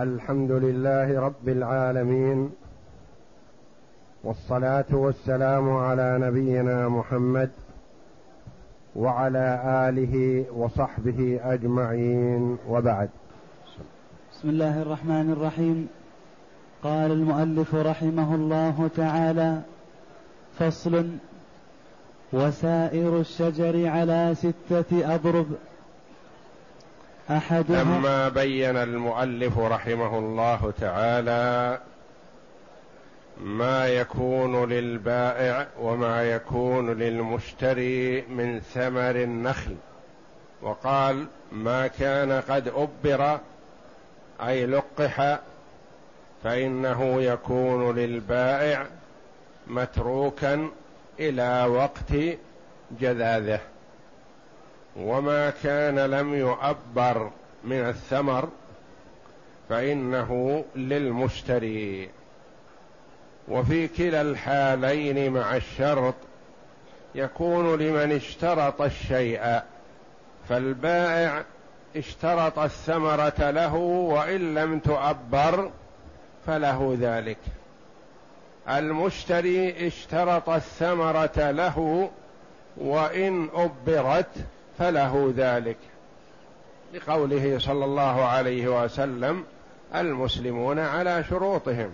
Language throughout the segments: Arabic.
الحمد لله رب العالمين والصلاة والسلام على نبينا محمد وعلى آله وصحبه أجمعين وبعد. بسم الله الرحمن الرحيم. قال المؤلف رحمه الله تعالى فصل وسائر الشجر على ستة أضرب. أحدها لما بين المؤلف رحمه الله تعالى ما يكون للبائع وما يكون للمشتري من ثمر النخل وقال ما كان قد أبر أي لقح فإنه يكون للبائع متروكا إلى وقت جذاذه. وما كان لم يؤبر من الثمر فإنه للمشتري. وفي كلا الحالين مع الشرط يكون لمن اشترط الشيء فالبائع اشترط الثمرة له وإن لم تؤبر فله ذلك. المشتري اشترط الثمرة له وإن أبرت فله ذلك لقوله صلى الله عليه وسلم المسلمون على شروطهم.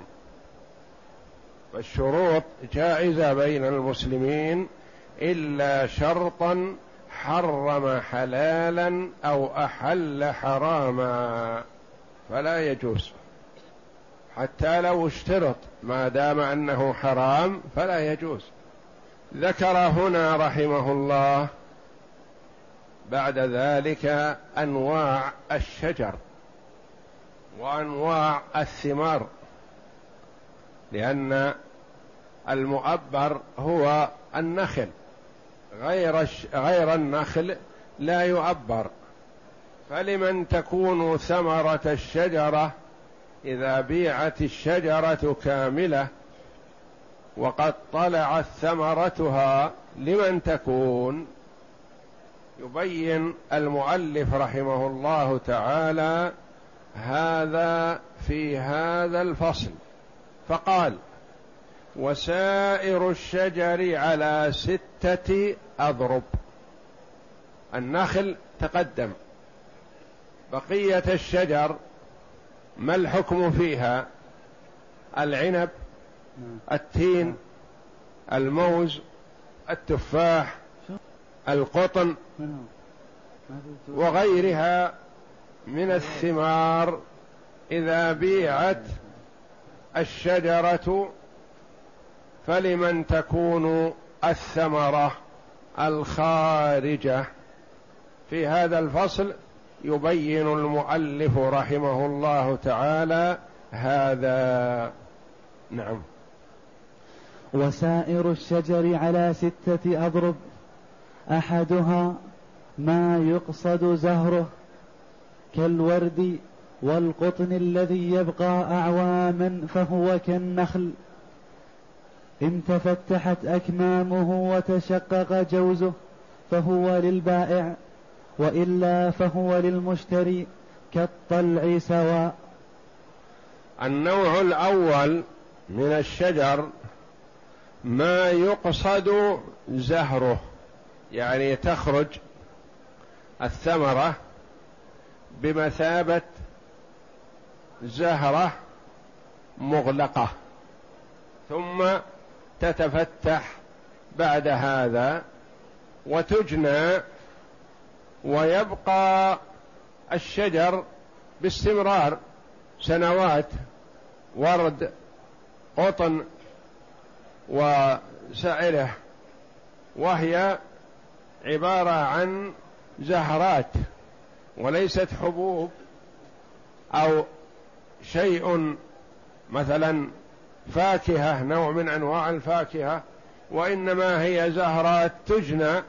فالشروط جائزة بين المسلمين إلا شرطا حرم حلالا أو أحل حراما. فلا يجوز. حتى لو اشترط ما دام أنه حرام فلا يجوز. ذكر هنا رحمه الله بعد ذلك أنواع الشجر وأنواع الثمار لأن المؤبر هو النخل. غير غير النخل لا يؤبر. فلمن تكون ثمرة الشجرة إذا بيعت الشجرة كاملة وقد طلعت ثمرتها لمن تكون يبين المؤلف رحمه الله تعالى هذا في هذا الفصل. فقال وسائر الشجر على ستة أضرب. النخل تقدم. بقية الشجر ما الحكم فيها؟ العنب التين الموز التفاح القطن وغيرها من الثمار إذا بيعت الشجرة فلمن تكون الثمرة الخارجة؟ في هذا الفصل يبين المؤلف رحمه الله تعالى هذا. نعم. وسائر الشجر على ستة أضرب. أحدها ما يقصد زهره كالورد والقطن الذي يبقى اعواما فهو كالنخل. إن تفتحت أكمامه وتشقق جوزه فهو للبائع وإلا فهو للمشتري كالطلع سواء. النوع الأول من الشجر ما يقصد زهره. يعني تخرج الثمرة بمثابة زهرة مغلقة ثم تتفتح بعد هذا وتجنى ويبقى الشجر باستمرار سنوات ورد قطن وسعره وهي عبارة عن زهرات وليست حبوب أو شيء مثلا فاكهة نوع من أنواع الفاكهة وإنما هي زهرات تجنى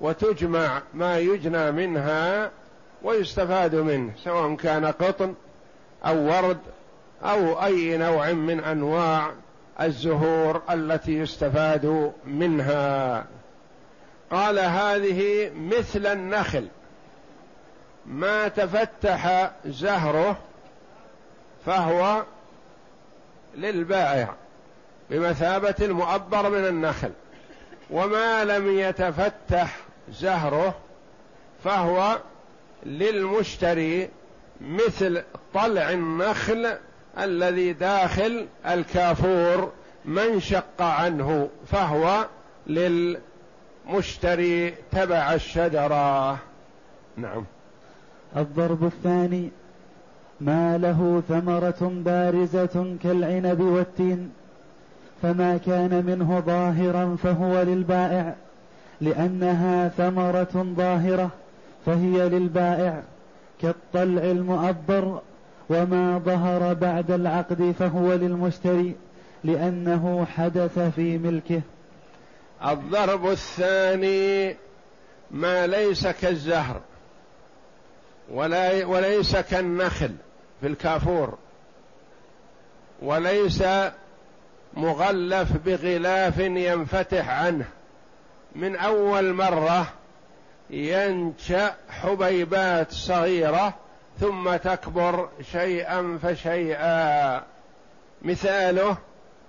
وتجمع ما يجنى منها ويستفاد منه سواء كان قطن أو ورد أو أي نوع من أنواع الزهور التي يستفاد منها. قال هذه مثل النخل. ما تفتح زهره فهو للبائع بمثابة المؤبر من النخل. وما لم يتفتح زهره فهو للمشتري مثل طلع النخل الذي داخل الكافور من شق عنه فهو للمشتري تبع الشجرة. نعم. الضرب الثاني ما له ثمرة بارزة كالعنب والتين فما كان منه ظاهرا فهو للبائع لأنها ثمرة ظاهرة فهي للبائع كالطلع المؤبر وما ظهر بعد العقد فهو للمشتري لأنه حدث في ملكه. الضرب الثاني ما ليس كالزهر ولا وليس كالنخل في الكافور وليس مغلف بغلاف ينفتح عنه. من أول مرة ينشأ حبيبات صغيرة ثم تكبر شيئا فشيئا. مثاله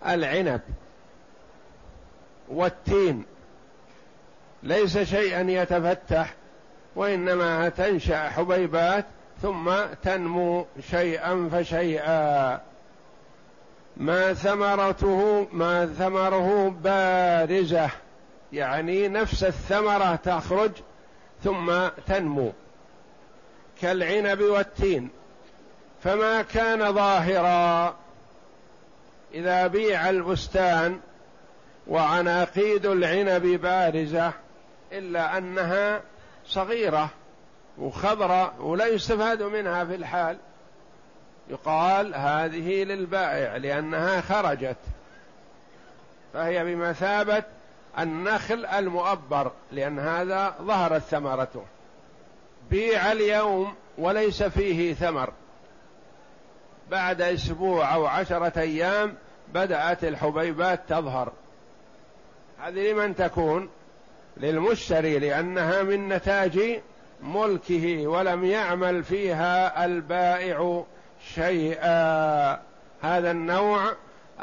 العنب. والتين. ليس شيئا يتفتح وإنما تنشأ حبيبات ثم تنمو شيئا فشيئا. ما ثمرته ما ثمره بارزة يعني نفس الثمرة تخرج ثم تنمو. كالعنب والتين. فما كان ظاهرا إذا بيع البستان وعناقيد العنب بارزة إلا أنها صغيرة وخضراء ولا يستفاد منها في الحال. يقال هذه للبائع لأنها خرجت فهي بمثابة النخل المؤبر لأن هذا ظهرت ثمرته. بيع اليوم وليس فيه ثمر. بعد أسبوع أو عشرة أيام بدأت الحبيبات تظهر. هذه لمن تكون؟ للمشتري لأنها من نتاج ملكه ولم يعمل فيها البائع شيئا. هذا النوع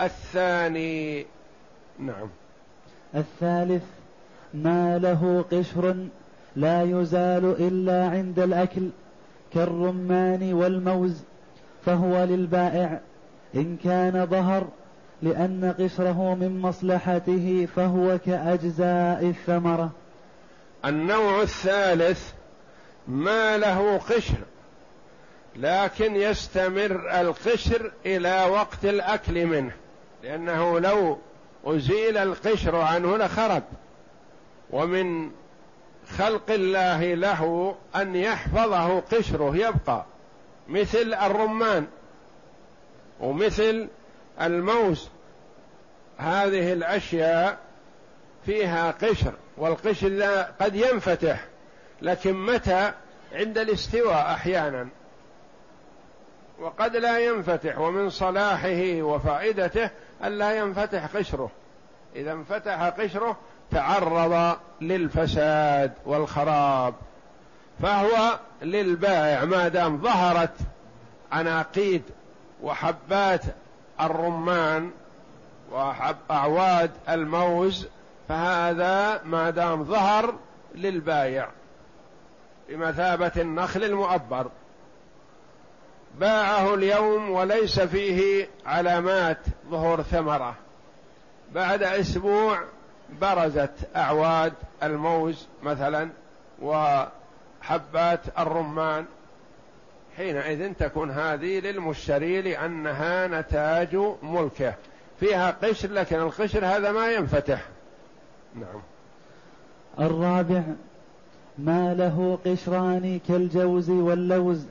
الثاني. نعم. الثالث ما له قشر لا يزال إلا عند الأكل كالرمان والموز فهو للبائع. إن كان ظهر لأن قشره من مصلحته فهو كأجزاء الثمرة. النوع الثالث ما له قشر لكن يستمر القشر إلى وقت الأكل منه لأنه لو أزيل القشر عنه لخرب. ومن خلق الله له أن يحفظه قشره يبقى مثل الرمان ومثل الموز هذه الأشياء فيها قشر والقشر قد ينفتح لكن متى؟ عند الاستواء أحيانا. وقد لا ينفتح ومن صلاحه وفائدته ألا ينفتح قشره. إذا انفتح قشره تعرض للفساد والخراب. فهو للبائع ما دام ظهرت عناقيد وحبات الرمان وحب أعواد الموز فهذا ما دام ظهر للبايع بمثابة النخل المؤبر. باعه اليوم وليس فيه علامات ظهور ثمرة. بعد أسبوع برزت أعواد الموز مثلا وحبات الرمان حينئذ تكون هذه للمشتري لأنها نتاج ملكه. فيها قشر لكن القشر هذا ما ينفتح. نعم. الرابع ما له قشران كالجوز واللوز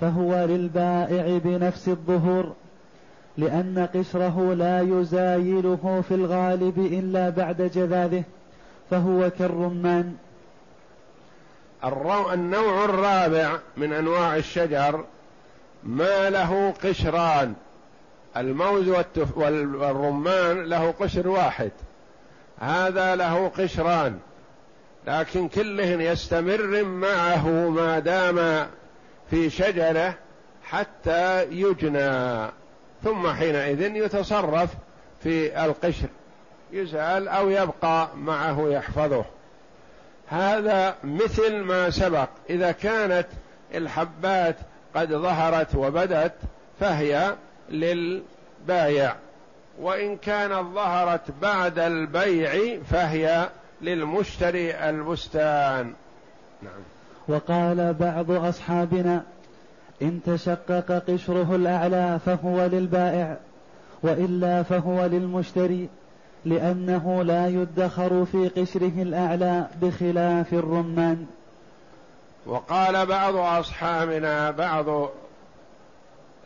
فهو للبائع بنفس الظهور لأن قشره لا يزايله في الغالب إلا بعد جذاذه فهو كالرمان. النوع الرابع من أنواع الشجر ما له قشران. الموز والرمان له قشر واحد. هذا له قشران. لكن كلهن يستمر معه ما دام في شجرة حتى يجنى. ثم حينئذ يتصرف في القشر. يزال أو يبقى معه يحفظه. هذا مثل ما سبق. إذا كانت الحبات قد ظهرت وبدت فهي للبايع. وإن كانت ظهرت بعد البيع فهي للمشتري البستان. نعم. وقال بعض أصحابنا إن تشقق قشره الأعلى فهو للبائع وإلا فهو للمشتري. لأنه لا يدخر في قشره الأعلى بخلاف الرمان. وقال بعض أصحابنا بعض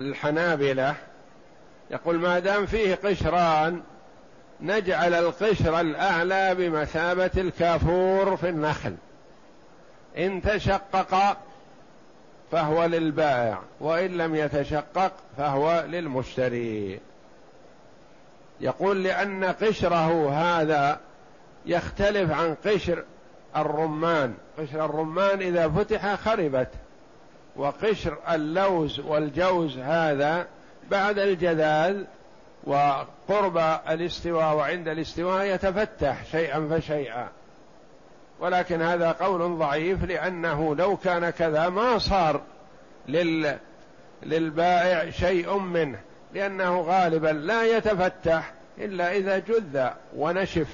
الحنابلة يقول ما دام فيه قشران نجعل القشر الأعلى بمثابة الكافور في النخل. إن تشقق فهو للبائع وإن لم يتشقق فهو للمشتري. يقول لأن قشره هذا يختلف عن قشر الرمان. قشر الرمان إذا فتح خربت وقشر اللوز والجوز هذا بعد الجذاذ وقرب الاستواء وعند الاستواء يتفتح شيئا فشيئا. ولكن هذا قول ضعيف لأنه لو كان كذا ما صار لل للبائع شيء منه. لأنه غالبا لا يتفتح إلا إذا جذ ونشف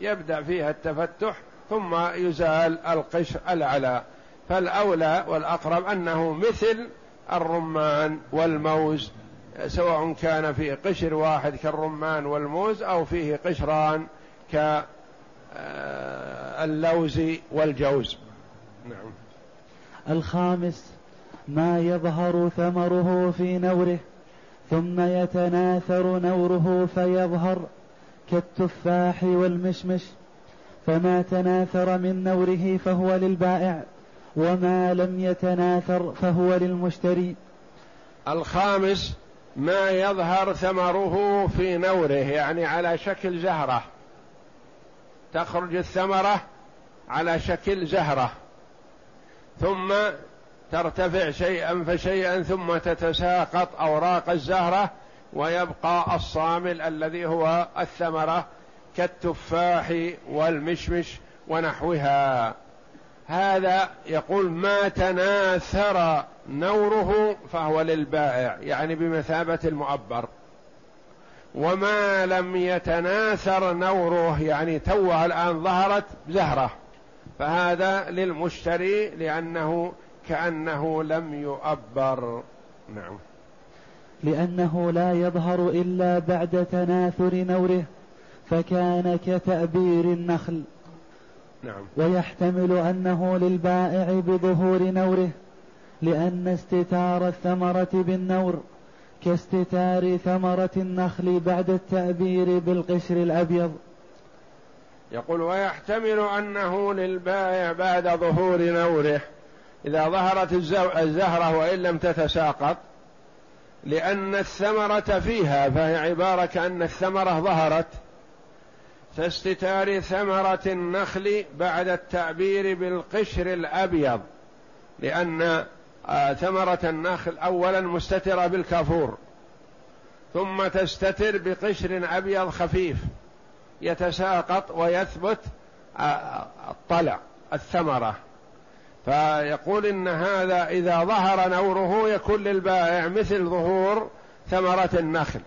يبدأ فيها التفتح ثم يزال القشر الأعلى. فالأولى والأقرب أنه مثل الرمان والموز سواء كان في قشر واحد كالرمان والموز أو فيه قشران كاللوز والجوز. نعم. الخامس ما يظهر ثمره في نوره. ثم يتناثر نوره فيظهر كالتفاح والمشمش. فما تناثر من نوره فهو للبائع وما لم يتناثر فهو للمشتري. الخامس ما يظهر ثمره في نوره يعني على شكل زهرة. تخرج الثمرة على شكل زهرة. ثم ترتفع شيئا فشيئا ثم تتساقط أوراق الزهرة ويبقى الصامل الذي هو الثمرة كالتفاح والمشمش ونحوها. هذا يقول ما تناثر نوره فهو للبائع يعني بمثابة المعبر وما لم يتناثر نوره يعني توه الآن ظهرت زهرة. فهذا للمشتري لأنه كأنه لم يؤبر. نعم. لأنه لا يظهر إلا بعد تناثر نوره فكان كتأبير النخل. نعم. ويحتمل أنه للبائع بظهور نوره لأن استتار الثمرة بالنور كاستتار ثمرة النخل بعد التأبير بالقشر الأبيض. يقول ويحتمل أنه للبائع بعد ظهور نوره. إذا ظهرت الزهرة وإن لم تتساقط لأن الثمرة فيها فهي عبارة كأن الثمرة ظهرت كاستتار ثمرة النخل بعد التعبير بالقشر الأبيض لأن آه، ثمرة النخل أولا مستترة بالكافور ثم تستتر بقشر أبيض خفيف يتساقط ويثبت آه، الطلع الثمرة. فيقول إن هذا إذا ظهر نوره يكون للبائع مثل ظهور ثمرة النخل.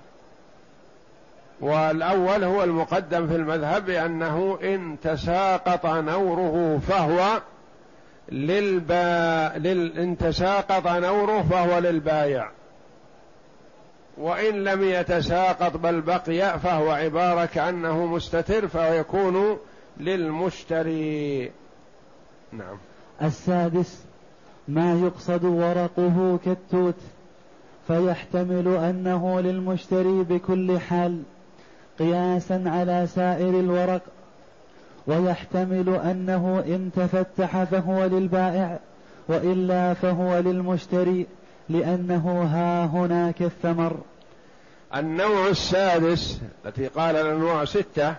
والأول هو المقدم في المذهب بأنه إن تساقط نوره فهو للبا... لل... إن تساقط نوره فهو للبايع وإن لم يتساقط بل بقي فهو عبارة كأنه مستتر فيكون للمشتري. نعم. السادس ما يقصد ورقه كالتوت فيحتمل أنه للمشتري بكل حال قياسا على سائر الورق ويحتمل أنه إن تفتح فهو للبائع وإلا فهو للمشتري لأنه ها هناك الثمر. النوع السادس التي قال الأنواع ستة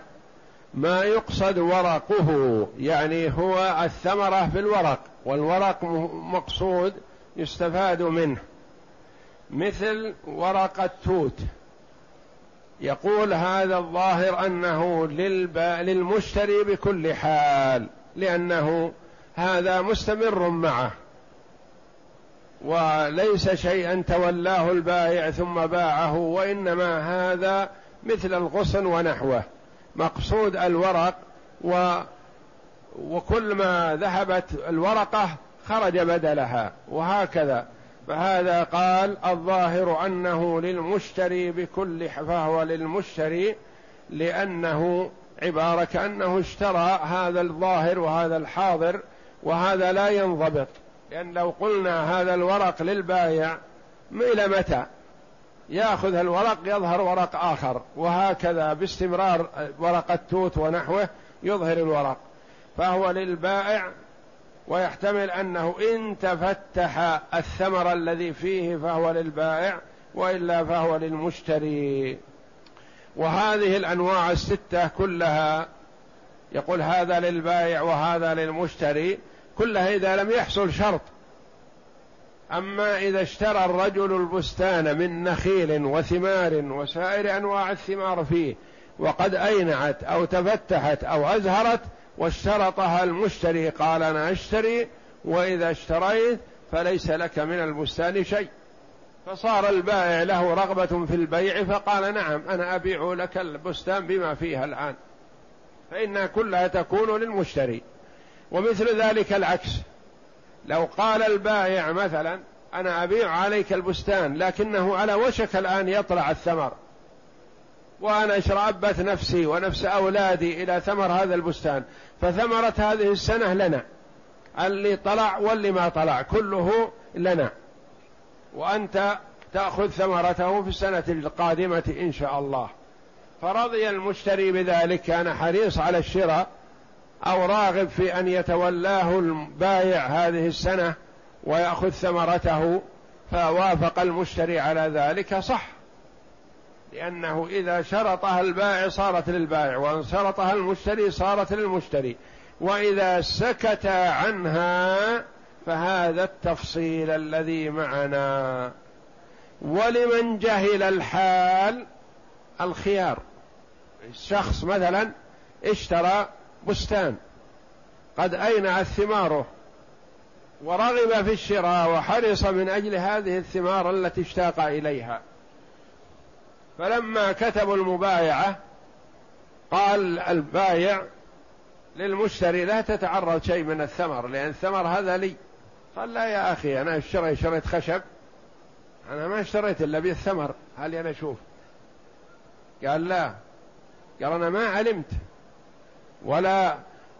ما يقصد ورقه يعني هو الثمرة في الورق والورق مقصود يستفاد منه. مثل ورق التوت. يقول هذا الظاهر أنه للمشتري بكل حال لأنه هذا مستمر معه. وليس شيئا تولاه البائع ثم باعه وإنما هذا مثل الغصن ونحوه. مقصود الورق و وكل ما ذهبت الورقة خرج بدلها وهكذا. فهذا قال الظاهر أنه للمشتري بكل فهو للمشتري لأنه عبارة كأنه اشترى هذا الظاهر وهذا الحاضر وهذا لا ينضبط. لأن لو قلنا هذا الورق للبايع إلى متى؟ ياخذ الورق يظهر ورق آخر. وهكذا باستمرار ورق التوت ونحوه يظهر الورق. فهو للبائع ويحتمل أنه إن تفتح الثمر الذي فيه فهو للبائع وإلا فهو للمشتري. وهذه الأنواع الستة كلها يقول هذا للبائع وهذا للمشتري كلها إذا لم يحصل شرط. أما إذا اشترى الرجل البستان من نخيل وثمار وسائر أنواع الثمار فيه وقد أينعت أو تفتحت أو أزهرت واشترطها المشتري قال أنا أشتري وإذا اشتريت فليس لك من البستان شيء. فصار البائع له رغبة في البيع فقال نعم أنا أبيع لك البستان بما فيها الآن. فإنها كلها تكون للمشتري. ومثل ذلك العكس. لو قال البائع مثلا أنا أبيع عليك البستان لكنه على وشك الآن يطلع الثمر. وأنا اشرأبت نفسي ونفس أولادي إلى ثمر هذا البستان فثمرة هذه السنة لنا. اللي طلع واللي ما طلع كله لنا. وأنت تأخذ ثمرته في السنة القادمة إن شاء الله. فرضي المشتري بذلك كان حريص على الشراء أو راغب في أن يتولاه البايع هذه السنة ويأخذ ثمرته فوافق المشتري على ذلك صح. لأنه إذا شرطها البائع صارت للبائع وإن شرطها المشتري صارت للمشتري. وإذا سكت عنها فهذا التفصيل الذي معنا. ولمن جهل الحال الخيار. الشخص مثلا اشترى بستان. قد أينعت ثماره ورغب في الشراء وحرص من أجل هذه الثمار التي اشتاق إليها. فلما كتبوا المبايعة قال البايع للمشتري لا تتعرض شيء من الثمر لأن الثمر هذا لي. قال لا يا أخي أنا اشتريت شريت خشب أنا ما اشتريت إلا بالثمر هل أنا أشوف؟ قال لا. قال أنا ما علمت. ولا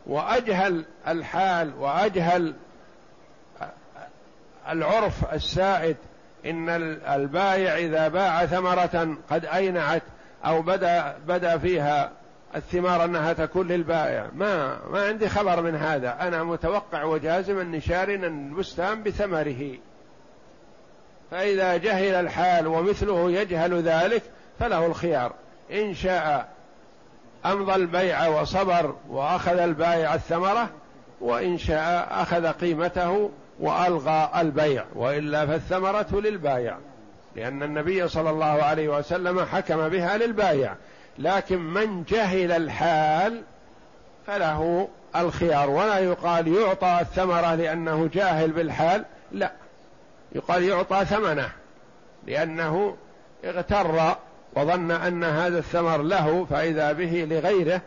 وأجهل الحال وأجهل العرف السائد إن البائع إذا باع ثمرة قد أينعت أو بدا بدا فيها الثمار أنها تكون للبائع. ما ما عندي خبر من هذا. أنا متوقع وجازم أني شار البستان بثمره. فإذا جهل الحال ومثله يجهل ذلك فله الخيار. إن شاء أمضى البيع وصبر وأخذ البائع الثمرة وإن شاء أخذ قيمته وألغى البيع وإلا فالثمرة للبايع لأن النبي صلى الله عليه وسلم حكم بها للبايع لكن من جهل الحال فله الخيار ولا يقال يعطى الثمرة لأنه جاهل بالحال لا يقال يعطى ثمنه لأنه اغتر وظن أن هذا الثمر له فإذا به لغيره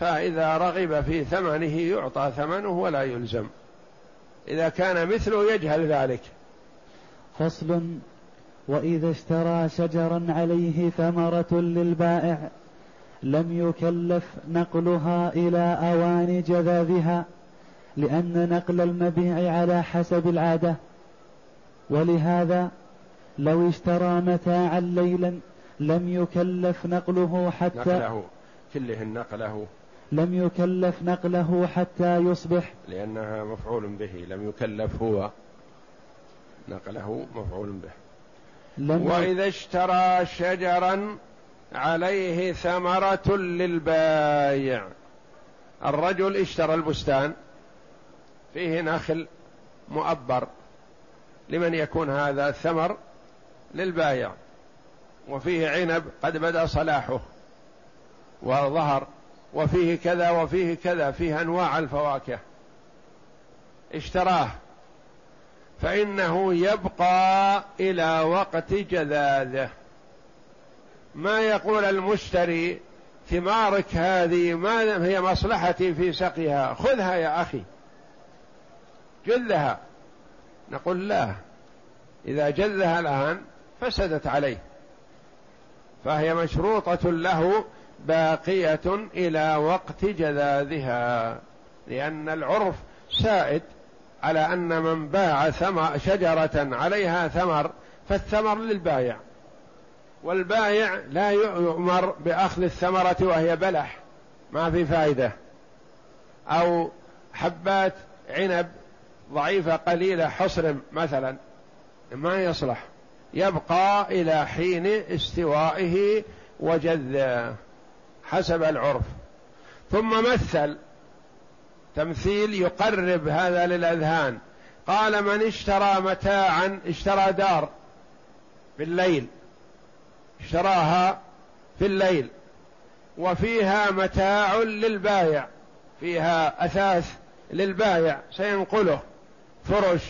فإذا رغب في ثمنه يعطى ثمنه ولا يلزم. إذا كان مثله يجهل ذلك. فصل. وإذا اشترى شجرا عليه ثمرة للبائع لم يكلف نقلها إلى أوان جذاذها لأن نقل المبيع على حسب العادة. ولهذا لو اشترى متاعا ليلا لم يكلف نقله حتى نقله كله نقله. لم يكلف نقله حتى يصبح لأنها مفعول به. لم يكلف هو. نقله مفعول به. لم وإذا اشترى شجرا عليه ثمرة للبايع. الرجل اشترى البستان. فيه نخل مؤبر. لمن يكون هذا الثمر؟ للبايع. وفيه عنب قد بدا صلاحه وظهر وفيه كذا وفيه كذا فيه أنواع الفواكه اشتراه فإنه يبقى إلى وقت جذاذه. ما يقول المشتري ثمارك هذه ما هي مصلحتي في سقيها؟ خذها يا أخي جلها نقول لا إذا جلها الآن فسدت عليه. فهي مشروطة له باقية إلى وقت جذاذها لأن العرف سائد على أن من باع ثمر شجرة عليها ثمر فالثمر للبايع. والبايع لا يؤمر بأخذ الثمرة وهي بلح ما في فائدة. أو حبات عنب ضعيفة قليلة حصر مثلا ما يصلح. يبقى إلى حين استوائه وجذه حسب العرف. ثم مثل تمثيل يقرب هذا للأذهان. قال من اشترى متاعا اشترى دار بالليل اشتراها في الليل وفيها متاع للبايع فيها أثاث للبايع سينقله فرش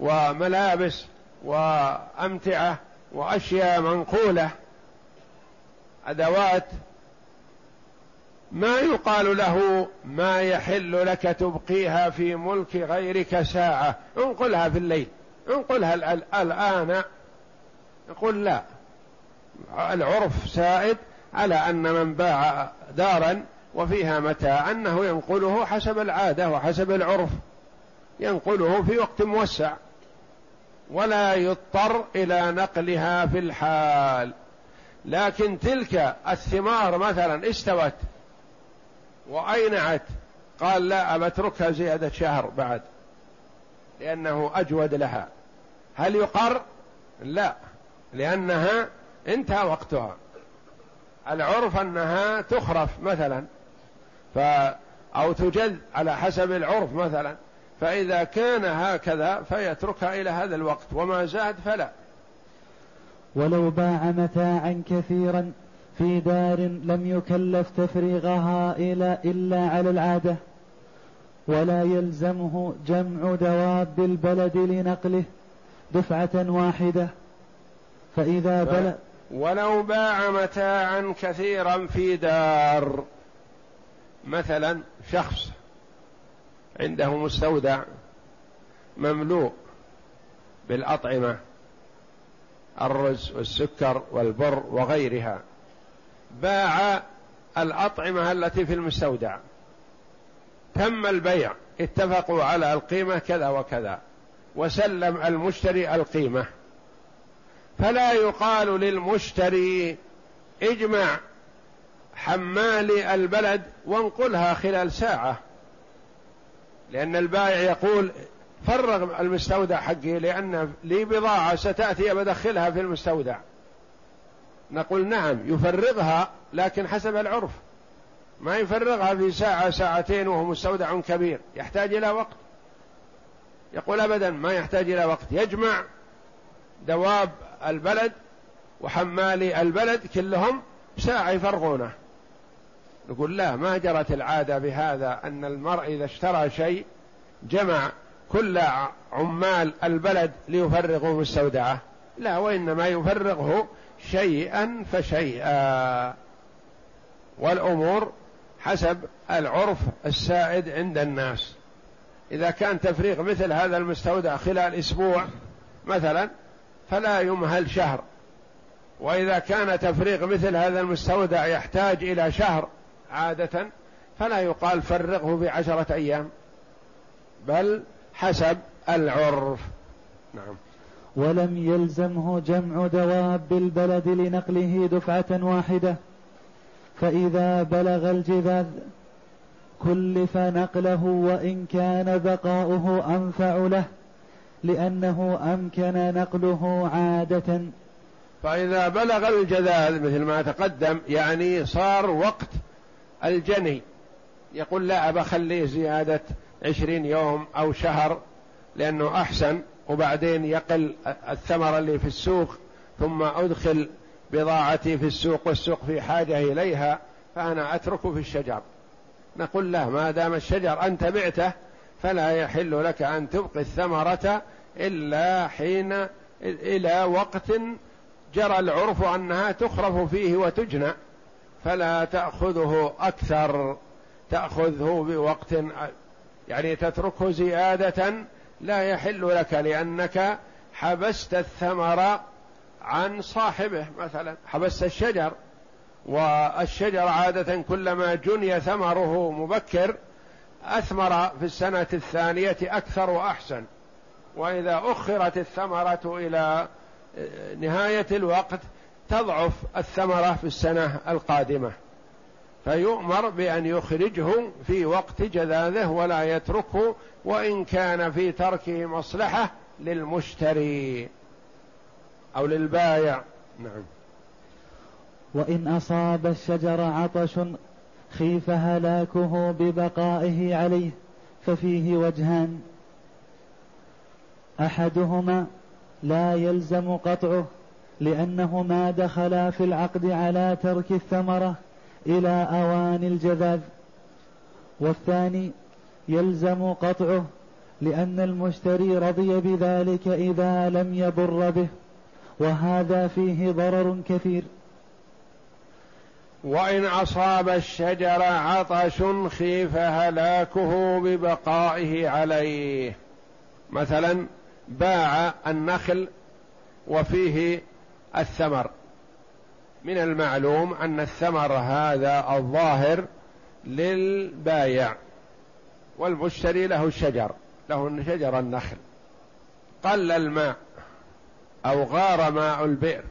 وملابس وأمتعة وأشياء منقولة أدوات ما يقال له ما يحل لك تبقيها في ملك غيرك ساعة. انقلها في الليل انقلها الآن. يقول لا العرف سائد على أن من باع دارا وفيها متاع أنه ينقله حسب العادة وحسب العرف. ينقله في وقت موسع. ولا يضطر إلى نقلها في الحال. لكن تلك الثمار مثلا استوت وأينعت قال لا أتركها زيادة شهر بعد لأنه أجود لها. هل يقر؟ لا لأنها انتهى وقتها. العرف أنها تخرف مثلا ف أو تجد على حسب العرف مثلا. فإذا كان هكذا فيتركها إلى هذا الوقت وما زاد فلا. ولو باع متاعا كثيرا في دار لم يكلف تفريغها إلى إلا على العادة ولا يلزمه جمع دواب البلد لنقله دفعة واحدة. فإذا بلغ ولو باع متاعا كثيرا في دار مثلا شخص عنده مستودع مملوء بالأطعمة الرز والسكر والبر وغيرها. باع الأطعمة التي في المستودع. تم البيع. اتفقوا على القيمة كذا وكذا. وسلم المشتري القيمة. فلا يقال للمشتري اجمع حمال البلد وانقلها خلال ساعة. لأن البائع يقول فرغ المستودع حقي لأن لي بضاعة ستأتي بدخلها في المستودع. نقول نعم يفرغها لكن حسب العرف. ما يفرغها في ساعة ساعتين وهو مستودع كبير. يحتاج إلى وقت. يقول أبدا ما يحتاج إلى وقت. يجمع دواب البلد وحمالي البلد كلهم ساعة يفرغونه. نقول لا ما جرت العادة بهذا أن المرء إذا اشترى شيء جمع كل عمال البلد ليفرغوا مستودعه لا وإنما يفرغه شيئا فشيئا. والأمور حسب العرف السائد عند الناس. إذا كان تفريغ مثل هذا المستودع خلال أسبوع مثلا فلا يمهل شهر. وإذا كان تفريغ مثل هذا المستودع يحتاج إلى شهر عادة فلا يقال فرغه في عشره أيام بل حسب العرف. نعم. ولم يلزمه جمع دواب البلد لنقله دفعة واحدة. فإذا بلغ الجذاذ كلف نقله وإن كان بقاؤه أنفع له لأنه أمكن نقله عادة. فإذا بلغ الجذاذ مثل ما تقدم يعني صار وقت الجني. يقول لا أبا خليه زيادة عشرين يوم أو شهر لأنه أحسن وبعدين يقل الثمر اللي في السوق ثم أدخل بضاعتي في السوق والسوق في حاجة إليها فأنا أترك في الشجر. نقول لا ما دام الشجر أنت بعته فلا يحل لك أن تبقي الثمرة إلا حين إلى وقت جرى العرف أنها تخرف فيه وتجنى. فلا تأخذه أكثر تأخذه بوقت يعني تتركه زيادة لا يحل لك لأنك حبست الثمر عن صاحبه مثلا حبست الشجر والشجر عادة كلما جني ثمره مبكر أثمر في السنة الثانية أكثر وأحسن. وإذا أخرت الثمرة إلى نهاية الوقت تضعف الثمرة في السنة القادمة. فيؤمر بأن يخرجه في وقت جذاذه ولا يتركه وإن كان في تركه مصلحة للمشتري أو للبايع. نعم. وإن أصاب الشجر عطش خيف هلاكه ببقائه عليه ففيه وجهان. أحدهما لا يلزم قطعه. لأنه ما دخل في العقد على ترك الثمرة إلى اوان الجذاذ. والثاني يلزم قطعه لأن المشتري رضي بذلك إذا لم يضر به وهذا فيه ضرر كثير. وإن أصاب الشجر عطش خيف هلاكه ببقائه عليه. مثلا باع النخل وفيه الثمر. من المعلوم أن الثمر هذا الظاهر للبايع والمشتري له الشجر له شجر النخل. قل الماء أو غار ماء البئر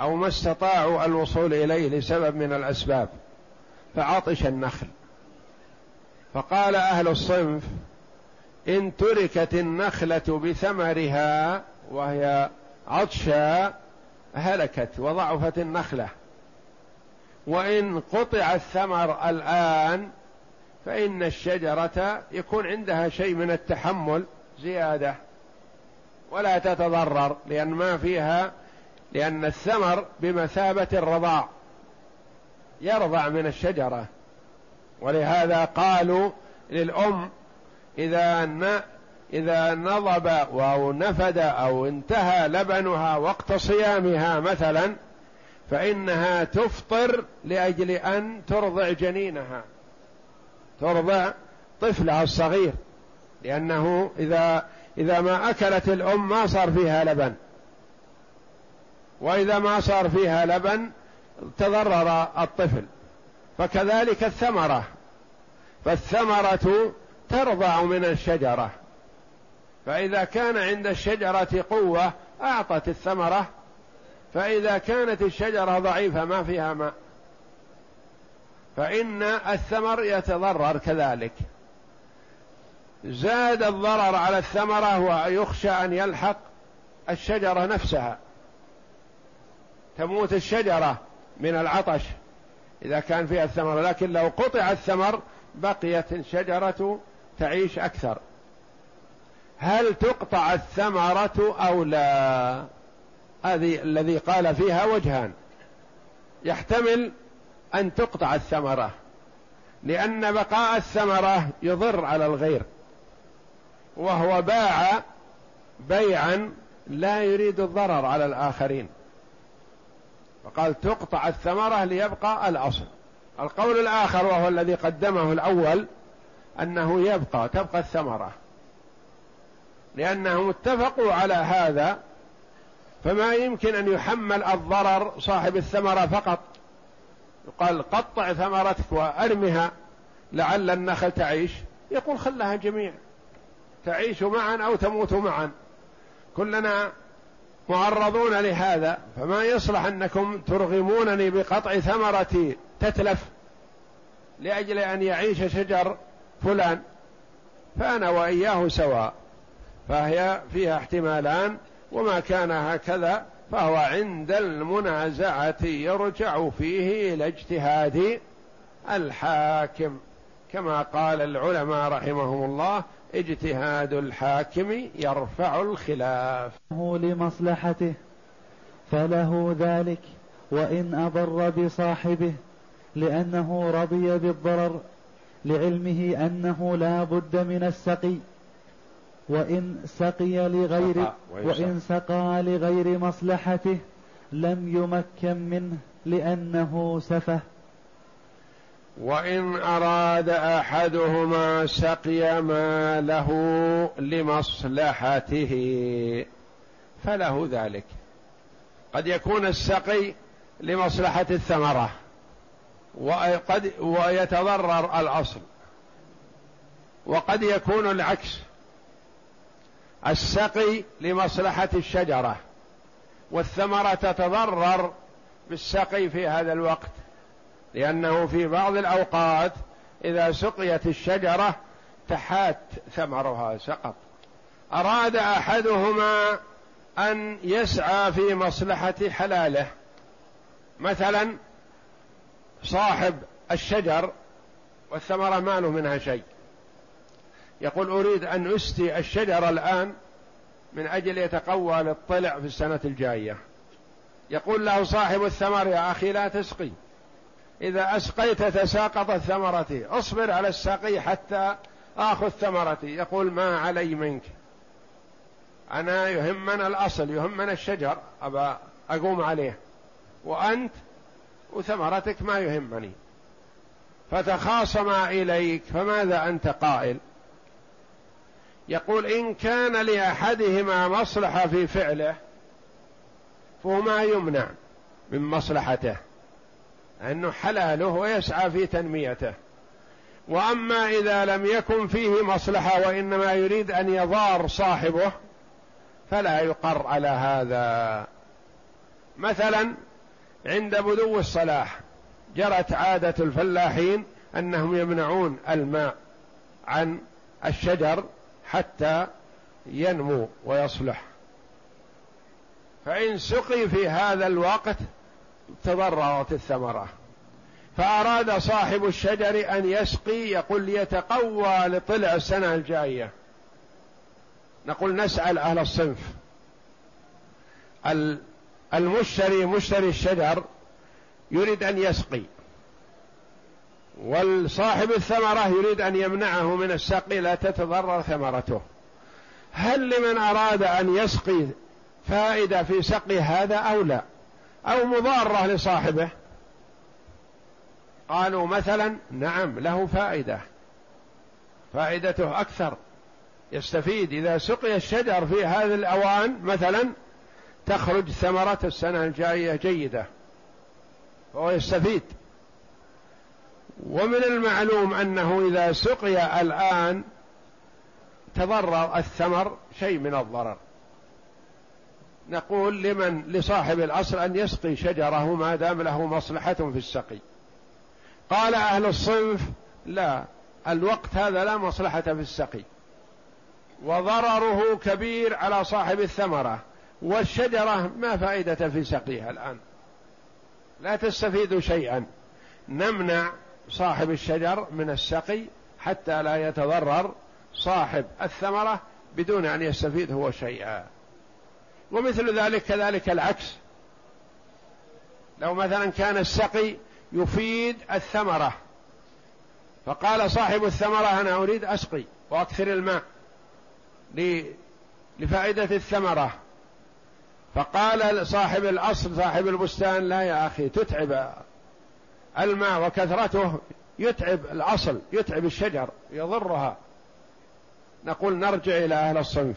أو ما استطاعوا الوصول إليه لسبب من الأسباب فعطش النخل. فقال أهل الصنف إن تركت النخلة بثمرها وهي عطشا هلكت وضعفت النخلة. وإن قطع الثمر الآن فإن الشجرة يكون عندها شيء من التحمل زيادة. ولا تتضرر لأن ما فيها لأن الثمر بمثابة الرضاع. يرضع من الشجرة. ولهذا قالوا للأم إذا إذا نضب أو نفد أو انتهى لبنها وقت صيامها مثلا فإنها تفطر لأجل أن ترضع جنينها. ترضع طفلها الصغير لأنه إذا إذا ما أكلت الأم ما صار فيها لبن. وإذا ما صار فيها لبن تضرر الطفل. فكذلك الثمرة. فالثمرة ترضع من الشجرة. فإذا كان عند الشجرة قوة أعطت الثمرة. فإذا كانت الشجرة ضعيفة ما فيها ماء. فإن الثمر يتضرر كذلك. زاد الضرر على الثمرة ويخشى أن يلحق الشجرة نفسها. تموت الشجرة من العطش إذا كان فيها الثمر لكن لو قطع الثمر بقيت الشجرة تعيش أكثر. هل تقطع الثمرة أو لا؟ هذه الذي قال فيها وجهان. يحتمل أن تقطع الثمرة لأن بقاء الثمرة يضر على الغير وهو باع بيعا لا يريد الضرر على الآخرين. فقال تقطع الثمرة ليبقى الأصل. القول الآخر وهو الذي قدمه الأول أنه يبقى تبقى الثمرة. لأنهم اتفقوا على هذا فما يمكن أن يحمل الضرر صاحب الثمرة فقط. يقال قطع ثمرتك وأرمها لعل النخل تعيش. يقول خلها جميع تعيش معا أو تموت معا. كلنا معرضون لهذا فما يصلح أنكم ترغمونني بقطع ثمرتي تتلف لأجل أن يعيش شجر فلان. فأنا وإياه سواء. فهي فيها احتمالان وما كان هكذا فهو عند المنازعة يرجع فيه إلى اجتهاد الحاكم. كما قال العلماء رحمهم الله اجتهاد الحاكم يرفع الخلاف. لمصلحته فله ذلك وإن أضر بصاحبه لأنه رضي بالضرر لعلمه أنه لا بد من السقي. وإن سقي لغير وإن سقى لغير مصلحته لم يمكن منه لأنه سفه. وإن أراد أحدهما سقي ما له لمصلحته فله ذلك. قد يكون السقي لمصلحة الثمرة وقد ويتضرر الأصل وقد يكون العكس. السقي لمصلحة الشجرة والثمرة تتضرر بالسقي في هذا الوقت لأنه في بعض الأوقات إذا سقيت الشجرة تحات ثمرها سقط. أراد أحدهما أن يسعى في مصلحة حلاله. مثلا صاحب الشجر والثمرة ما له منها شيء. يقول أريد أن أسقي الشجر الآن من أجل يتقوى للطلع في السنة الجاية. يقول له صاحب الثمر يا أخي لا تسقي. إذا أسقيت تساقطت ثمرتي اصبر على السقي حتى آخذ ثمرتي. يقول ما علي منك. أنا يهمنا الأصل يهمنا الشجر. أبا أقوم عليه. وأنت وثمرتك ما يهمني. فتخاصما إليك فماذا أنت قائل؟ يقول إن كان لأحدهما مصلحة في فعله فهو ما يمنع من مصلحته أنه حلاله ويسعى في تنميته. وأما إذا لم يكن فيه مصلحة وإنما يريد أن يضار صاحبه فلا يقر على هذا. مثلا عند بدو الصلاح جرت عادة الفلاحين أنهم يمنعون الماء عن الشجر حتى ينمو ويصلح. فإن سقي في هذا الوقت تضررت الثمرة. فأراد صاحب الشجر أن يسقي يقول ليتقوى لطلع السنة الجاية. نقول نسأل أهل الصنف. المشتري مشتري الشجر يريد أن يسقي. والصاحب الثمرة يريد أن يمنعه من السقي لا تتضرر ثمرته. هل لمن أراد أن يسقي فائدة في سقي هذا أو لا؟ أو مضارة لصاحبه؟ قالوا مثلا نعم له فائدة. فائدته أكثر. يستفيد. إذا سقي الشجر في هذه الأوان مثلا تخرج ثمرة السنة الجاية جيدة. فهو يستفيد. ومن المعلوم أنه إذا سقي الآن تضرر الثمر شيء من الضرر. نقول لمن لصاحب الأصل أن يسقي شجره ما دام له مصلحة في السقي. قال أهل الصنف لا الوقت هذا لا مصلحة في السقي. وضرره كبير على صاحب الثمرة. والشجرة ما فائدة في سقيها الآن. لا تستفيد شيئا. نمنع صاحب الشجر من السقي حتى لا يتضرر صاحب الثمرة بدون أن يستفيد هو شيئا. ومثل ذلك كذلك العكس. لو مثلا كان السقي يفيد الثمرة فقال صاحب الثمرة أنا أريد أسقي وأكثر الماء لفائدة الثمرة. فقال صاحب الأصل صاحب البستان لا يا أخي تتعب. الماء وكثرته يتعب الأصل يتعب الشجر يضرها. نقول نرجع إلى أهل الصنف.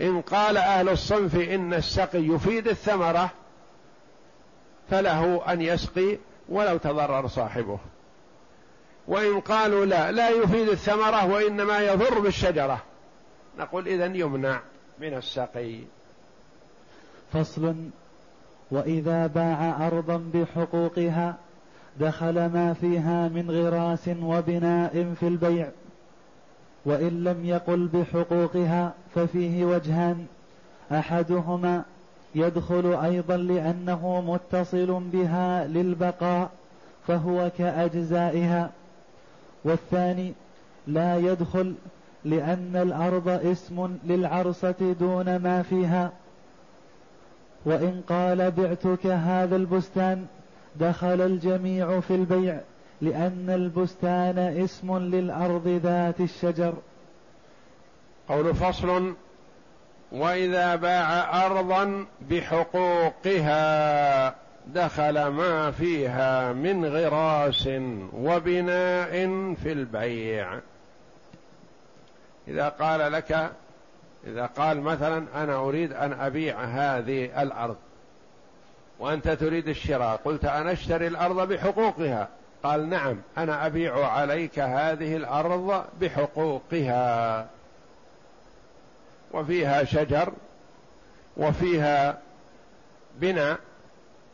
إن قال أهل الصنف إن السقي يفيد الثمرة فله أن يسقي ولو تضرر صاحبه. وإن قالوا لا لا يفيد الثمرة وإنما يضر بالشجرة. نقول إذا يمنع من السقي. فصل. وإذا باع أرضا بحقوقها دخل ما فيها من غراس وبناء في البيع وإن لم يقل بحقوقها ففيه وجهان. أحدهما يدخل أيضا لأنه متصل بها للبقاء فهو كأجزائها. والثاني لا يدخل لأن الأرض اسم للعرصة دون ما فيها. وإن قال بعتك هذا البستان دخل الجميع في البيع لأن البستان اسم للأرض ذات الشجر. قول فصل وإذا باع أرضا بحقوقها دخل ما فيها من غراس وبناء في البيع. إذا قال لك إذا قال مثلا أنا أريد أن أبيع هذه الأرض وأنت تريد الشراء. قلت أنا أشتري الأرض بحقوقها. قال نعم أنا أبيع عليك هذه الأرض بحقوقها. وفيها شجر وفيها بناء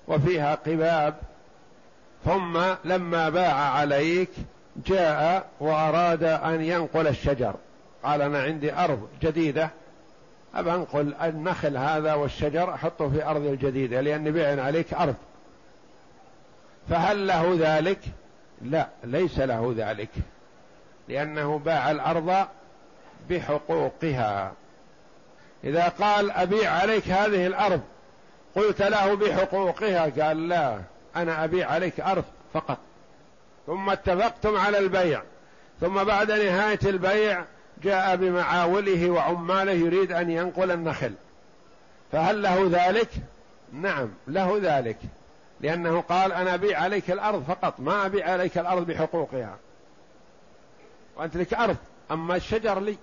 وفيها قباب. ثم لما باع عليك جاء وأراد أن ينقل الشجر. قال أنا عندي أرض جديدة أبى أنقل النخل هذا والشجر أحطه في أرض الجديدة لأني بيع عليك أرض. فهل له ذلك؟ لا ليس له ذلك. لأنه باع الأرض بحقوقها. إذا قال أبيع عليك هذه الأرض قلت له بحقوقها؟ قال لا أنا أبيع عليك أرض فقط. ثم اتفقتم على البيع. ثم بعد نهاية البيع جاء بمعاوله وعماله يريد أن ينقل النخل. فهل له ذلك؟ نعم له ذلك. لأنه قال أنا أبيع عليك الأرض فقط ما أبيع عليك الأرض بحقوقها. وأنت لك أرض أما الشجر لي.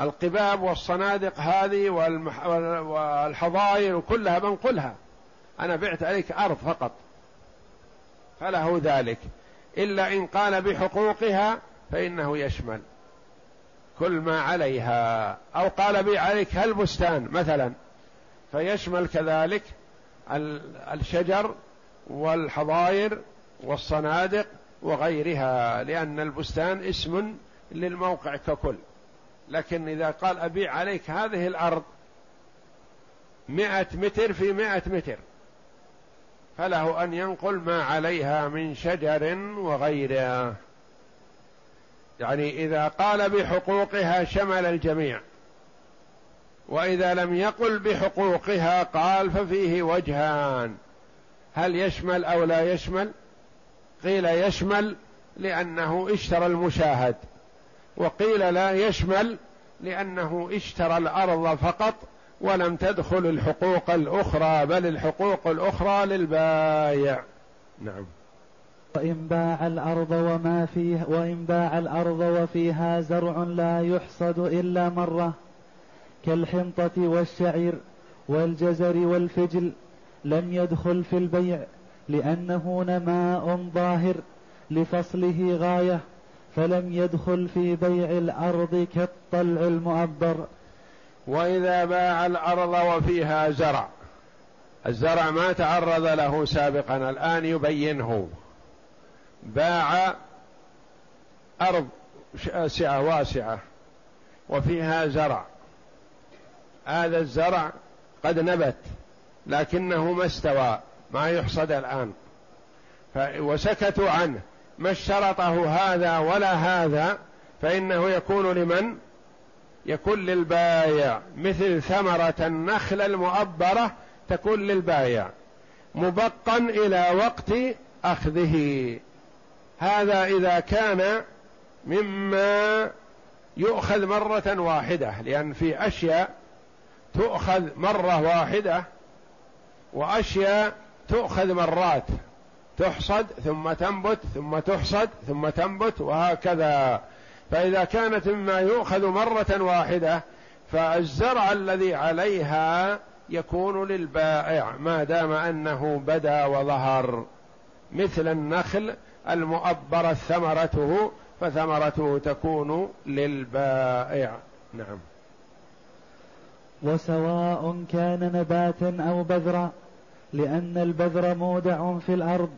القباب والصنادق هذه والمح... والحظاير كلها بنقلها أنا بعت عليك أرض فقط. فله ذلك. إلا إن قال بحقوقها فإنه يشمل. كل ما عليها. أو قال بي عليك هالبستان مثلا. فيشمل كذلك الشجر والحظاير والصنادق وغيرها لأن البستان اسم للموقع ككل. لكن إذا قال أبيع عليك هذه الأرض مئة متر في مئة متر فله أن ينقل ما عليها من شجر وغيرها. يعني إذا قال بحقوقها شمل الجميع. وإذا لم يقل بحقوقها قال ففيه وجهان. هل يشمل أو لا يشمل؟ قيل يشمل لأنه اشترى المشاهد. وقيل لا يشمل لأنه اشترى الأرض فقط ولم تدخل الحقوق الأخرى بل الحقوق الأخرى للبايع. نعم. وإن باع الأرض وما فيه وإن باع الأرض وفيها زرع لا يحصد إلا مرة كالحنطة والشعير والجزر والفجل لم يدخل في البيع لأنه نماء ظاهر لفصله غاية فلم يدخل في بيع الأرض كالطلع المؤبر. وإذا باع الأرض وفيها زرع الزرع ما تعرض له سابقا الآن يبينه. باع أرض شاسعة واسعة وفيها زرع. هذا الزرع قد نبت لكنه ما استوى ما يحصد الآن. وسكتوا عنه. ما اشترطه هذا ولا هذا فإنه يكون لمن؟ يكون للبايع. مثل ثمرة النخل المؤبرة تكون للبايع. مبقا إلى وقت أخذه. هذا إذا كان مما يؤخذ مرة واحدة لأن في أشياء تؤخذ مرة واحدة وأشياء تؤخذ مرات. تحصد ثم تنبت ثم تحصد ثم تنبت وهكذا. فإذا كانت مما يؤخذ مرة واحدة فالزرع الذي عليها يكون للبائع ما دام أنه بدا وظهر. مثل النخل المؤبرة ثمرته فثمرته تكون للبائع. نعم. وسواء كان نباتا أو بذرا لأن البذر مودع في الأرض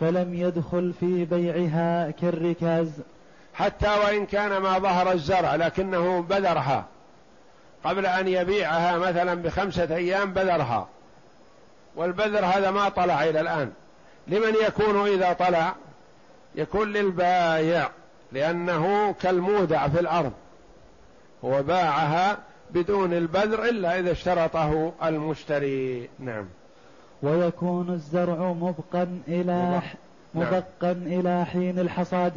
فلم يدخل في بيعها كالركاز. حتى وإن كان ما ظهر الزرع لكنه بذرها. قبل أن يبيعها مثلا بخمسة أيام بذرها. والبذر هذا ما طلع إلى الآن. لمن يكون إذا طلع؟ يكون للبايع لأنه كالمودع في الأرض. هو باعها بدون البذر إلا إذا اشترطه المشتري. نعم. ويكون الزرع مبقا إلى مبقا نعم. إلى حين الحصاد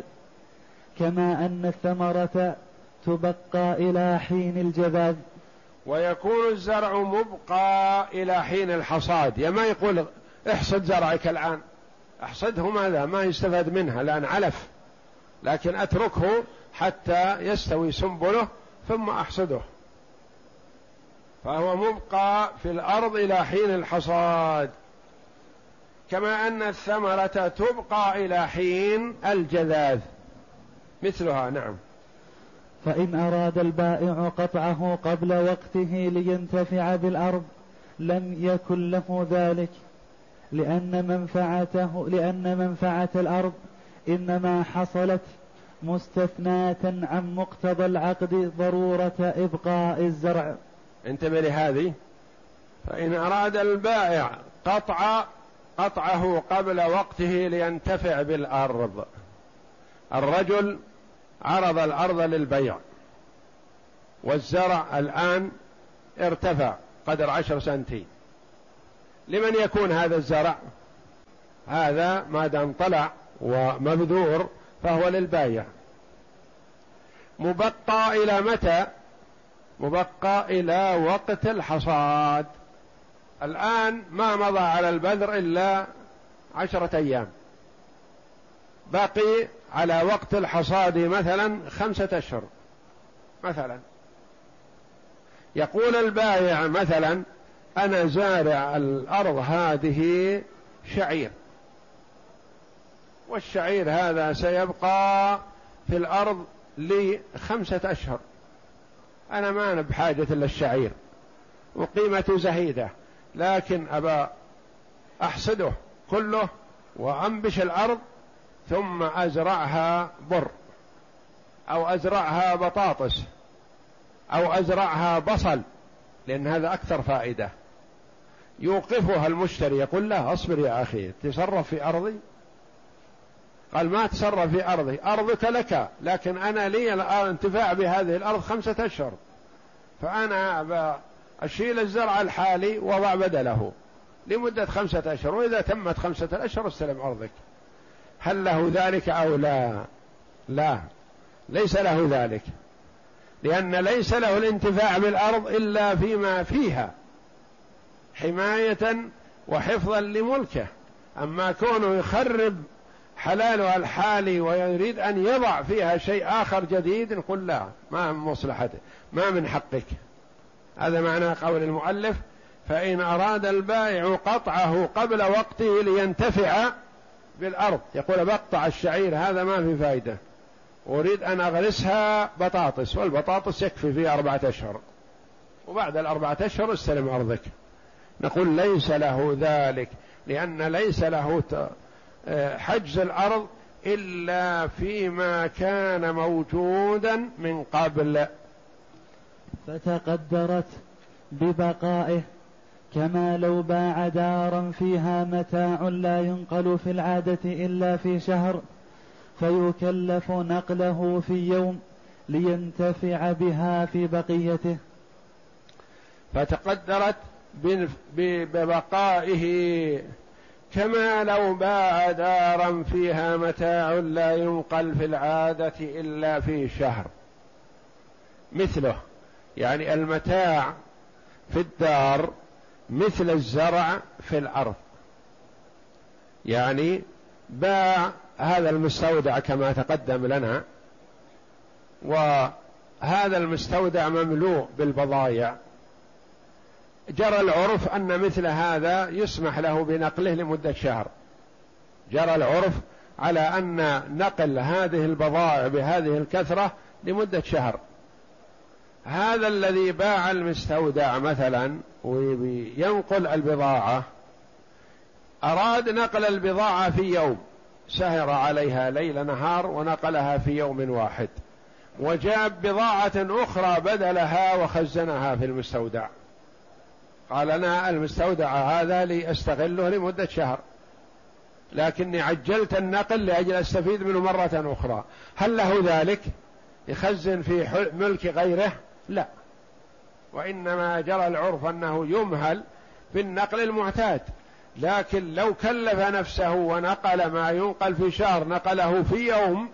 كما أن الثمرة تبقى إلى حين الجذاذ. ويكون الزرع مبقى إلى حين الحصاد. يا ما يقول احصد زرعك الآن. احصده ماذا ما يستفاد منها لأن علف. لكن أتركه حتى يستوي سنبله ثم أحصده. فهو مبقى في الأرض إلى حين الحصاد. كما أن الثمرة تبقى إلى حين الجذاذ. مثلها نعم. فإن أراد البائع قطعه قبل وقته لينتفع بالأرض لم يكن له ذلك. لأن منفعته لأن منفعة الأرض إنما حصلت مستثناة عن مقتضى العقد ضرورة إبقاء الزرع. انتبه لهذه. فإن أراد البائع قطع قطعه قبل وقته لينتفع بالأرض. الرجل عرض الأرض للبيع والزرع الآن ارتفع قدر عشر سنتين. لمن يكون هذا الزرع؟ هذا ما دام طلع ومبذور فهو للبايع. مبقى إلى متى؟ مبقى إلى وقت الحصاد. الآن ما مضى على البذر إلا عشرة أيام. باقي على وقت الحصاد مثلا خمسة أشهر. مثلا. يقول البائع مثلا أنا زارع الأرض هذه شعير. والشعير هذا سيبقى في الأرض لخمسة أشهر. أنا ما أنا بحاجة إلا الشعير. وقيمة زهيدة. لكن أبا أحصده كله وأنبش الأرض ثم أزرعها بر. أو أزرعها بطاطس. أو أزرعها بصل. لأن هذا أكثر فائدة. يوقفها المشتري يقول لا أصبر يا أخي تصرف في أرضي؟ قال ما تصرف في أرضي أرضك لك لكن أنا لي الانتفاع بهذه الأرض خمسة أشهر فأنا أشيل الزرع الحالي وضع بدله لمدة خمسة أشهر وإذا تمت خمسة أشهر استلم أرضك. هل له ذلك أو لا؟ لا ليس له ذلك لأن ليس له الانتفاع بالأرض إلا فيما فيها. حماية وحفظا لملكه. أما كونه يخرب حلالها الحالي ويريد أن يضع فيها شيء آخر جديد نقول لا ما من مصلحته ما من حقك. هذا معنى قول المؤلف فإن أراد البائع قطعه قبل وقته لينتفع بالأرض. يقول بقطع الشعير هذا ما في فائدة أريد أن أغرسها بطاطس والبطاطس يكفي فيها أربعة أشهر. وبعد الأربعة أشهر استلم أرضك. نقول ليس له ذلك لأن ليس له آه، حجز الأرض إلا فيما كان موجودا من قبل. فتقدرت ببقائه كما لو باع دارا فيها متاع لا ينقل في العادة إلا في شهر فيكلف نقله في يوم لينتفع بها في بقيته. فتقدرت ببقائه كما لو باع دارا فيها متاع لا ينقل في العادة إلا في شهر. مثله يعني المتاع في الدار مثل الزرع في الأرض. يعني باع هذا المستودع كما تقدم لنا وهذا المستودع مملوء بالبضائع. جرى العرف أن مثل هذا يسمح له بنقله لمدة شهر. جرى العرف على أن نقل هذه البضائع بهذه الكثرة لمدة شهر. هذا الذي باع المستودع مثلا وينقل البضاعة أراد نقل البضاعة في يوم سهر عليها ليل نهار ونقلها في يوم واحد وجاب بضاعة أخرى بدلها وخزنها في المستودع. قال أنا المستودع هذا لأستغله لمدة شهر. لكني عجلت النقل لأجل أستفيد منه مرة أخرى. هل له ذلك؟ يخزن في ملك غيره؟ لا. وإنما جرى العرف أنه يمهل بالنقل المعتاد. لكن لو كلف نفسه ونقل ما ينقل في شهر نقله في يوم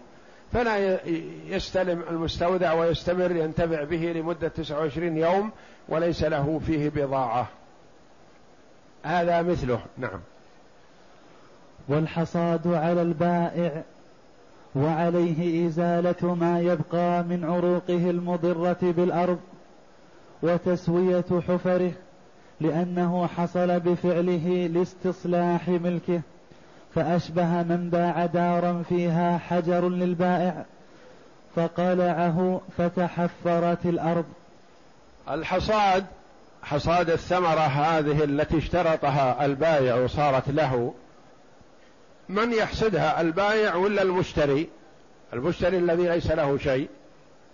فلا يستلم المستودع ويستمر ينتفع به لمدة 29 يوم وليس له فيه بضاعة. هذا مثله. نعم. والحصاد على البائع وعليه إزالة ما يبقى من عروقه المضرة بالأرض وتسوية حفره لأنه حصل بفعله لاستصلاح ملكه. فأشبه من باع دارا فيها حجر للبائع فقلعه فتحفرت الأرض. الحصاد حصاد الثمرة هذه التي اشترطها البائع وصارت له. من يحصدها البائع ولا المشتري؟ المشتري الذي ليس له شيء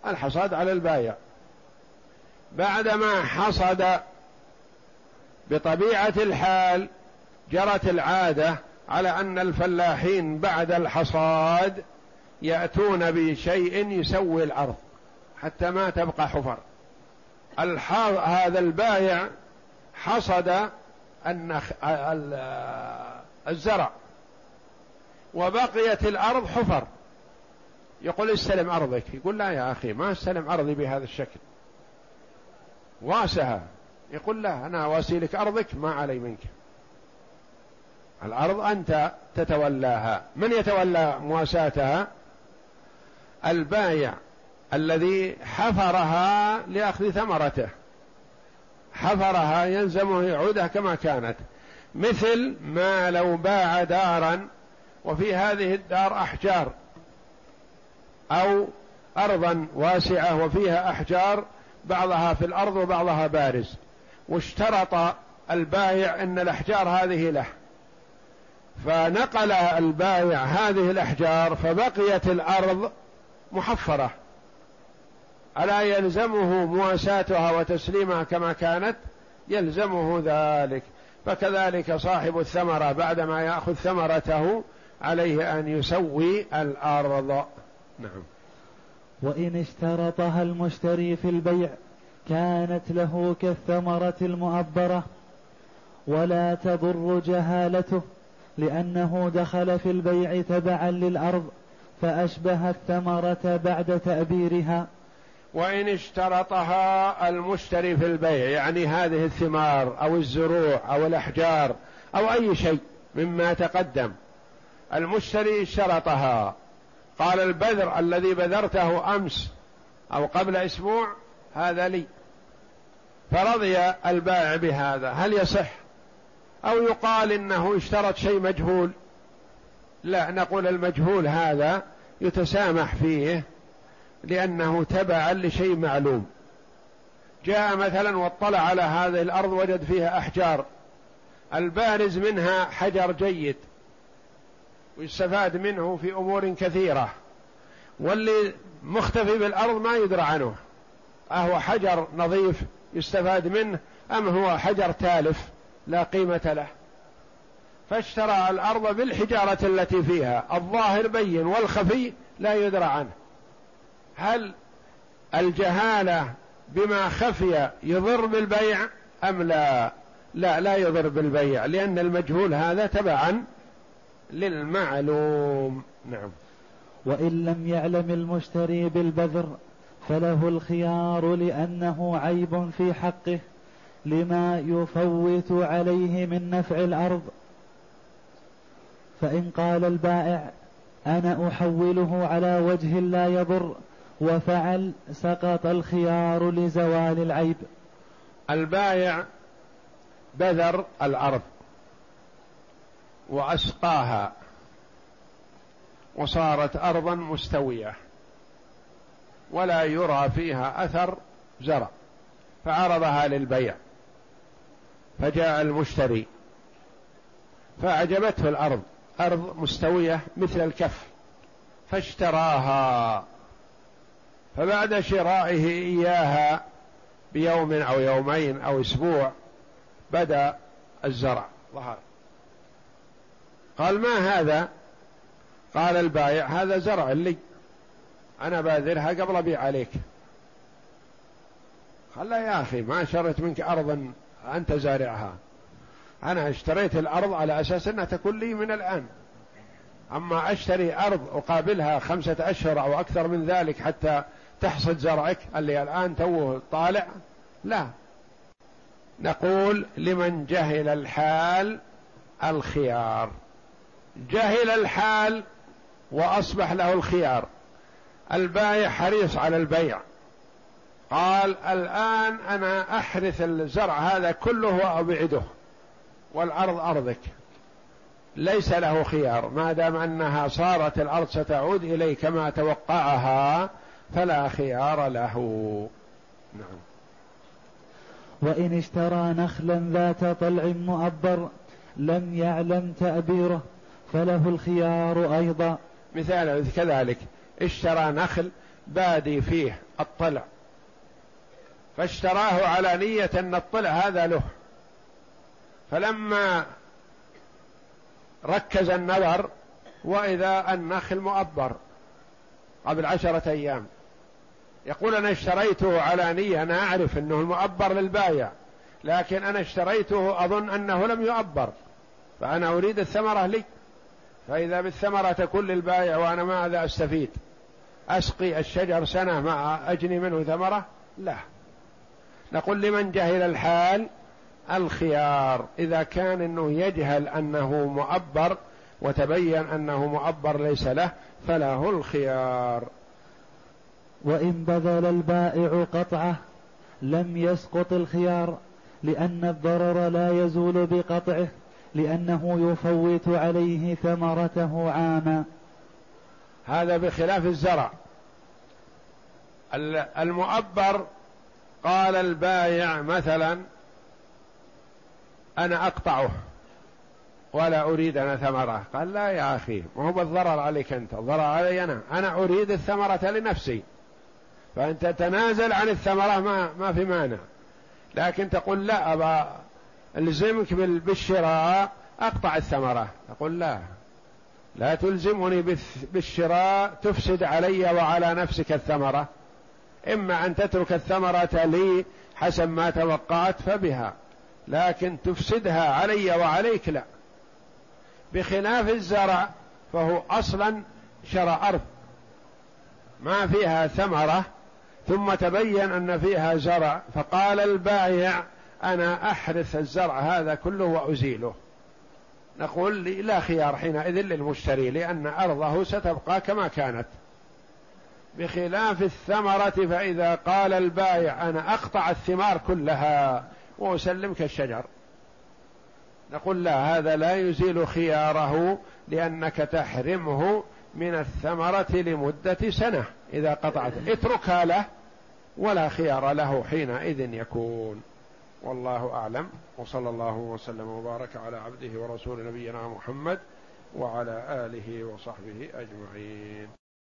الحصاد على البائع. بعدما حصد بطبيعة الحال جرت العادة على أن الفلاحين بعد الحصاد يأتون بشيء يسوي الأرض حتى ما تبقى حفر. هذا البايع حصد النخ... الزرع وبقيت الأرض حفر. يقول استلم أرضك. يقول لا يا أخي ما استلم أرضي بهذا الشكل. واسها. يقول لا أنا واسيلك أرضك ما علي منك. الأرض أنت تتولاها. من يتولى مواساتها؟ البايع الذي حفرها لأخذ ثمرته. حفرها يلزمه يعودها كما كانت. مثل ما لو باع دارا وفي هذه الدار أحجار. أو أرضا واسعة وفيها أحجار بعضها في الأرض وبعضها بارز. واشترط البائع أن الأحجار هذه له. فنقل البائع هذه الأحجار فبقيت الأرض محفرة. ألا يلزمه مواساتها وتسليمها كما كانت؟ يلزمه ذلك. فكذلك صاحب الثمرة بعدما يأخذ ثمرته عليه أن يسوي الأرض. نعم. وإن اشترطها المشتري في البيع كانت له كالثمرة المؤبرة ولا تضر جهالته. لأنه دخل في البيع تبعا للأرض فأشبه الثمرة بعد تأبيرها. وإن اشترطها المشتري في البيع يعني هذه الثمار أو الزروع أو الأحجار أو أي شيء مما تقدم المشتري اشترطها. قال البذر الذي بذرته أمس أو قبل أسبوع هذا لي. فرضي البائع بهذا هل يصح؟ أو يقال إنه اشترط شيء مجهول. لا نقول المجهول هذا يتسامح فيه لأنه تبعا لشيء معلوم. جاء مثلا واطلع على هذه الأرض وجد فيها أحجار. البارز منها حجر جيد ويستفاد منه في أمور كثيرة. واللي مختفي بالأرض ما يدرى عنه. أهو حجر نظيف يستفاد منه أم هو حجر تالف؟ لا قيمة له. فاشترى الأرض بالحجارة التي فيها. الظاهر بين والخفي لا يدرى عنه. هل الجهالة بما خفي يضر بالبيع أم لا؟ لا لا يضر بالبيع لأن المجهول هذا تبعا للمعلوم. نعم. وإن لم يعلم المشتري بالبذر فله الخيار لأنه عيب في حقه. لما يفوت عليه من نفع الأرض. فإن قال البائع أنا أحوله على وجه لا يضر وفعل سقط الخيار لزوال العيب. البائع بذر الأرض وأسقاها وصارت أرضا مستوية ولا يرى فيها أثر زرع فعرضها للبيع. فجاء المشتري فأعجبته الأرض أرض مستوية مثل الكف فاشتراها. فبعد شرائه إياها بيوم أو يومين أو أسبوع بدأ الزرع ظهر. قال ما هذا؟ قال البائع هذا زرع لي أنا باذرها قبل أبيع عليك. قال لا يا أخي ما شريت منك أرضا. أنت زارعها. أنا اشتريت الأرض على أساس أنها تكون لي من الآن. أما أشتري أرض أقابلها خمسة أشهر أو أكثر من ذلك حتى تحصد زرعك اللي الآن توه طالع لا. نقول لمن جهل الحال الخيار. جهل الحال وأصبح له الخيار. البائع حريص على البيع. قال الآن أنا أحرث الزرع هذا كله وأبعده. والأرض أرضك. ليس له خيار. ما دام أنها صارت الأرض ستعود اليه كما توقعها فلا خيار له. نعم. وإن اشترى نخلا ذات طلع مؤبر لم يعلم تأبيره فله الخيار أيضا. مثال كذلك. اشترى نخل بادي فيه الطلع. فاشتراه على نية أن الطلع هذا له. فلما ركز النظر وإذا النخل مؤبر قبل عشرة أيام يقول أنا اشتريته على نية أنا أعرف أنه المؤبر للبايع لكن أنا اشتريته أظن أنه لم يؤبر فأنا أريد الثمرة لي. فإذا بالثمرة تكون للبائع وأنا ماذا أستفيد؟ أسقي الشجر سنة ما أجني منه ثمرة؟ لا. نقول لمن جهل الحال الخيار. إذا كان أنه يجهل أنه مؤبر وتبين أنه مؤبر ليس له فله الخيار. وإن بذل البائع قطعه لم يسقط الخيار لأن الضرر لا يزول بقطعه لأنه يفوت عليه ثمرته عاما. هذا بخلاف الزرع. المؤبر قال البايع مثلا أنا أقطعه ولا أريد أنا ثمرة قال لا يا أخي ما هو بالضرر عليك أنت الضرر علي أنا. أنا أريد الثمرة لنفسي. فأنت تنازل عن الثمرة ما, ما في مانع. لكن تقول لا أبا ألزمك بالشراء أقطع الثمرة. تقول لا. لا تلزمني بالشراء تفسد علي وعلى نفسك الثمرة. إما أن تترك الثمرة لي حسب ما توقعت فبها لكن تفسدها علي وعليك لا. بخلاف الزرع فهو أصلا شرى أرض. ما فيها ثمرة ثم تبين أن فيها زرع فقال البائع أنا أحرث الزرع هذا كله وأزيله. نقول لا خيار حينئذ للمشتري لأن أرضه ستبقى كما كانت. بخلاف الثمرة فإذا قال البائع أنا أقطع الثمار كلها وأسلمك الشجر. نقول لا هذا لا يزيل خياره لأنك تحرمه من الثمرة لمدة سنة. إذا قطعت اتركها له ولا خيار له حينئذ يكون. والله أعلم. وصلى الله وسلم وبارك على عبده ورسول نبينا محمد وعلى آله وصحبه أجمعين.